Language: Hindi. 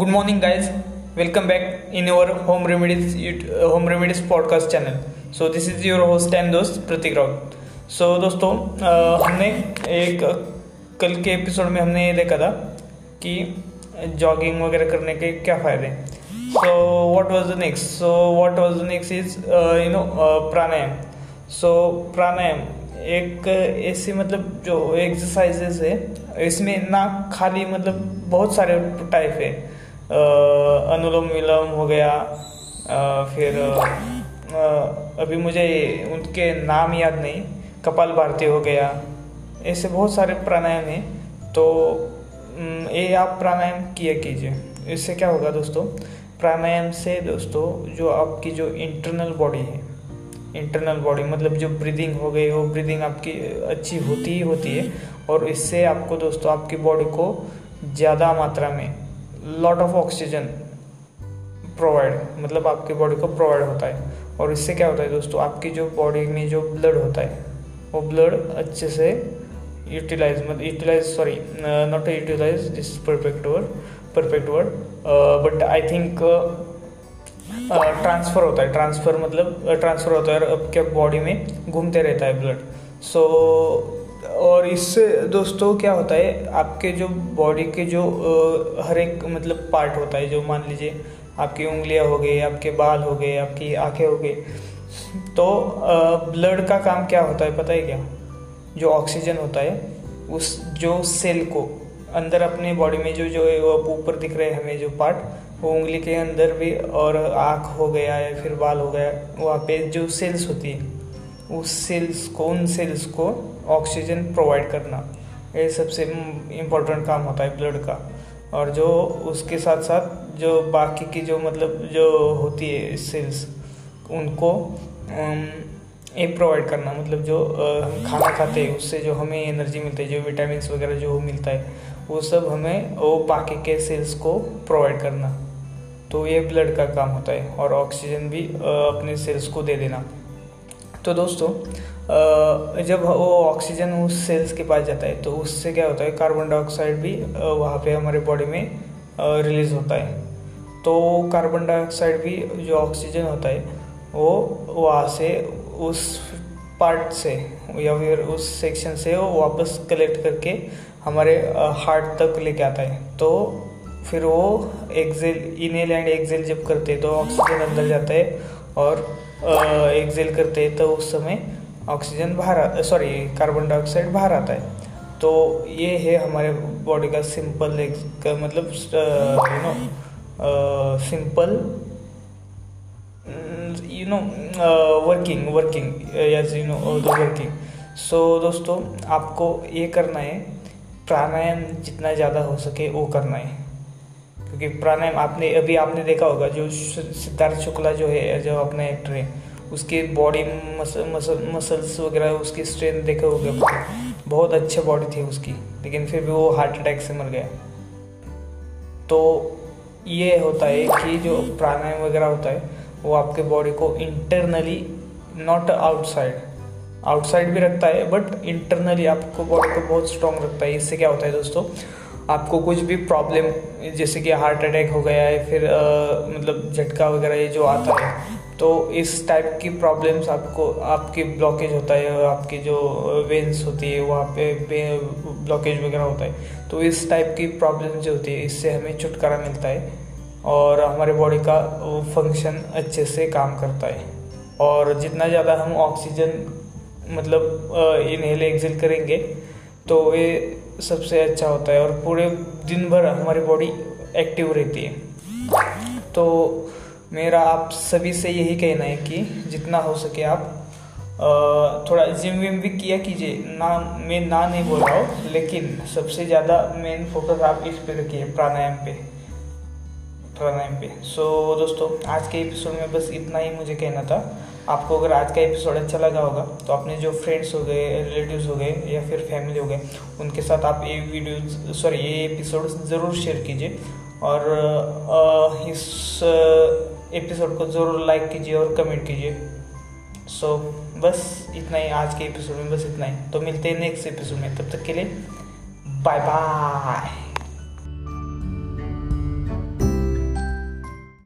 good morning guys. Welcome back in our home remedies uh, home remedies podcast channel. So this is your host दोस्त प्रतीक राउत सो दोस्तों uh, हमने एक कल के एपिसोड में हमने ये देखा था कि जॉगिंग वगैरह करने के क्या फ़ायदे हैं। So what was the next so what was the next is you know pranayama. So pranayama एक ऐसी मतलब जो एक्सरसाइजेस है इसमें ना खाली मतलब बहुत सारे टाइप है। अनुलोम विलोम हो गया फिर अभी मुझे उनके नाम याद नहीं, कपाल भारती हो गया, ऐसे बहुत सारे प्राणायाम हैं तो ये आप प्राणायाम किया कीजिए। इससे क्या होगा दोस्तों, प्राणायाम से दोस्तों, जो आपकी जो इंटरनल बॉडी है इंटरनल बॉडी मतलब जो ब्रीदिंग हो गई, वो ब्रीदिंग आपकी अच्छी होती ही होती है, और इससे आपको दोस्तों, आपकी बॉडी को ज़्यादा मात्रा में लॉट ऑफ़ ऑक्सीजन प्रोवाइड मतलब आपकी बॉडी को प्रोवाइड होता है। और इससे क्या होता है दोस्तों आपकी जो बॉडी में जो ब्लड होता है वो ब्लड अच्छे से यूटिलाइज मतलब utilize sorry not utilize this perfect word perfect word but I think transfer होता है। ट्रांसफ़र मतलब ट्रांसफ़र होता है और आपके बॉडी में घूमते रहता है ब्लड सो so, और इससे दोस्तों क्या होता है, आपके जो बॉडी के जो हर एक मतलब पार्ट होता है, जो मान लीजिए आपकी उंगलियाँ हो गई, आपके बाल हो गए, आपकी आँखें हो गई तो ब्लड का काम क्या होता है पता है क्या? जो ऑक्सीजन होता है, उस जो सेल को अंदर अपने बॉडी में जो जो है, वो ऊपर दिख रहे हैं हमें जो पार्ट वो उंगली के अंदर भी और आँख हो गया या फिर बाल हो गया, वहाँ पे जो सेल्स होती है उस सेल्स को, उन सेल्स को ऑक्सीजन प्रोवाइड करना। ये सबसे इम्पोर्टेंट काम होता है ब्लड का। और जो उसके साथ साथ जो बाकी की जो मतलब जो होती है सेल्स उनको ये प्रोवाइड करना। मतलब जो हम खाना खाते हैं, उससे जो हमें एनर्जी मिलती है, जो विटामिन वगैरह जो मिलता है, वो सब हमें, वो बाकी के सेल्स को प्रोवाइड करना। तो ये ब्लड का काम होता है। और ऑक्सीजन भी अपने सेल्स को दे देना। तो दोस्तों जब वो ऑक्सीजन उस सेल्स के पास जाता है तो उससे क्या होता है कार्बन डाइऑक्साइड भी वहाँ पे हमारे बॉडी में रिलीज़ होता है। तो कार्बन डाइऑक्साइड भी जो ऑक्सीजन होता है, वो वहाँ से उस पार्ट से या फिर उस सेक्शन से वो वापस कलेक्ट करके हमारे हार्ट तक लेके आता है। तो फिर वो एक्सेल इनहेल एंड एक्सेल जब करते हैं तो ऑक्सीजन अंदर जाता है और एक्सेल करते हैं तो उस समय ऑक्सीजन बाहर सॉरी कार्बन डाइऑक्साइड बाहर आता है। तो ये है हमारे बॉडी का सिंपल का मतलब you know simple you know working working yes you know the working so दोस्तों, आपको ये करना है, प्राणायाम जितना ज़्यादा हो सके वो करना है। क्योंकि प्राणायाम आपने, अभी आपने देखा होगा, जो सिद्धार्थ शुक्ला जो है, जो अपना एक्टर है, उसके बॉडी मसल मसल मसल्स वगैरह, उसकी स्ट्रेंथ देखा होगा बहुत अच्छी बॉडी थी उसकी, लेकिन फिर भी वो हार्ट अटैक से मर गया। तो ये होता है कि जो प्राणायाम वगैरह होता है, वो आपके बॉडी को इंटरनली नॉट आउटसाइड आउटसाइड भी रखता है बट इंटरनली आपको बॉडी को बहुत स्ट्रॉन्ग रखता है। इससे क्या होता है दोस्तों आपको कुछ भी प्रॉब्लम जैसे कि हार्ट अटैक हो गया है फिर आ, मतलब झटका वगैरह ये जो आता है तो इस टाइप की प्रॉब्लम्स आपको आपकी ब्लॉकेज होता है आपकी जो वेंस होती है वहाँ पे ब्लॉकेज वगैरह होता है तो इस टाइप की प्रॉब्लम जो होती है इससे हमें छुटकारा मिलता है और हमारे बॉडी का फ़ंक्शन अच्छे से काम करता है और जितना ज़्यादा हम ऑक्सीजन मतलब इनहेल एक्सेल करेंगे तो ये सबसे अच्छा होता है और पूरे दिन भर हमारी बॉडी एक्टिव रहती है। तो मेरा आप सभी से यही कहना है कि जितना हो सके आप थोड़ा जिम विम भी किया कीजिए। ना, मैं ना नहीं बोल रहा हूँ, लेकिन सबसे ज़्यादा मेन फोकस आप इस पे रखिए, प्राणायाम पे। प्राणायाम पे। सो so, दोस्तों आज के एपिसोड में बस इतना ही मुझे कहना था। आपको अगर आज का एपिसोड अच्छा लगा होगा तो अपने जो फ्रेंड्स हो गए रिलेटिव्स हो गए या फिर फैमिली हो गए उनके साथ आप ये वीडियो सॉरी ये एपिसोड ज़रूर शेयर कीजिए। और इस एपिसोड को ज़रूर लाइक कीजिए और कमेंट कीजिए। सो so, बस इतना ही आज के एपिसोड में बस इतना ही। तो मिलते हैं नेक्स्ट एपिसोड में। तब तक के लिए बाय बाय